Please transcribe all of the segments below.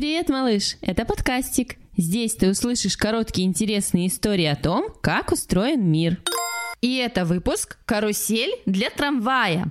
Привет, малыш! Это подкастик. Здесь ты услышишь короткие интересные истории о том, как устроен мир. И это выпуск «Карусель для трамвая».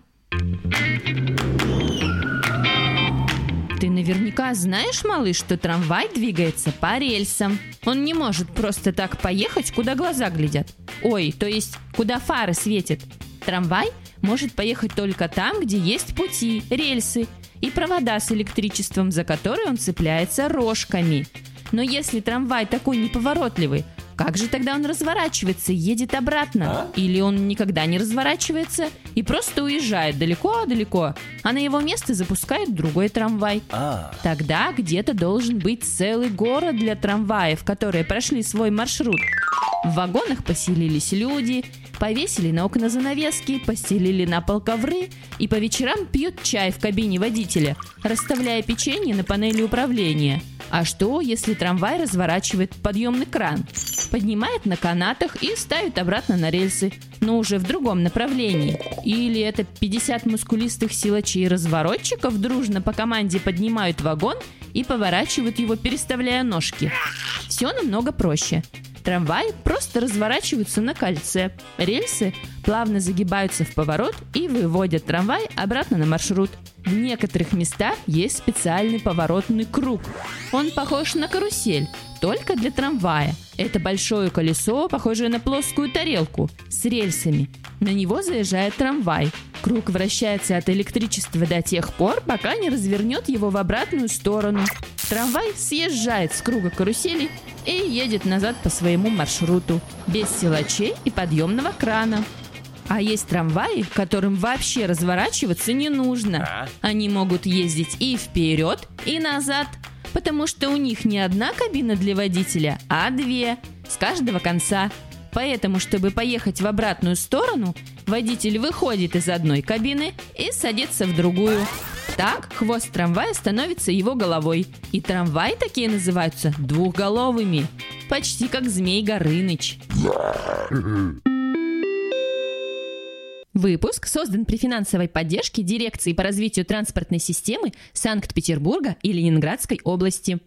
Ты наверняка знаешь, малыш, что трамвай двигается по рельсам. Он не может просто так поехать, куда глаза глядят. Ой, то есть, куда фары светят. Трамвай может поехать только там, где есть пути, рельсы и провода с электричеством, за которые он цепляется рожками. Но если трамвай такой неповоротливый, как же тогда он разворачивается и едет обратно? Или он никогда не разворачивается и просто уезжает далеко-далеко, а на его место запускает другой трамвай? Тогда где-то должен быть целый город для трамваев, которые прошли свой маршрут. В вагонах поселились люди, повесили на окна занавески, постелили на пол ковры и по вечерам пьют чай в кабине водителя, расставляя печенье на панели управления. А что, если трамвай разворачивает подъемный кран? Поднимает на канатах и ставит обратно на рельсы, но уже в другом направлении. Или это 50 мускулистых силачей-разворотчиков дружно по команде поднимают вагон и поворачивают его, переставляя ножки. Все намного проще. Трамваи просто разворачиваются на кольце. Рельсы плавно загибаются в поворот и выводят трамвай обратно на маршрут. В некоторых местах есть специальный поворотный круг. Он похож на карусель, только для трамвая. Это большое колесо, похожее на плоскую тарелку, с рельсами. На него заезжает трамвай. Круг вращается от электричества до тех пор, пока не развернет его в обратную сторону. Трамвай съезжает с круга карусели и едет назад по своему маршруту, без силачей и подъемного крана. А есть трамваи, которым вообще разворачиваться не нужно. Они могут ездить и вперед, и назад, потому что у них не одна кабина для водителя, а две, с каждого конца. Поэтому, чтобы поехать в обратную сторону, водитель выходит из одной кабины и садится в другую. Так хвост трамвая становится его головой. И трамваи такие называются двухголовыми. Почти как змей Горыныч. Выпуск создан при финансовой поддержке Дирекции по развитию транспортной системы Санкт-Петербурга и Ленинградской области.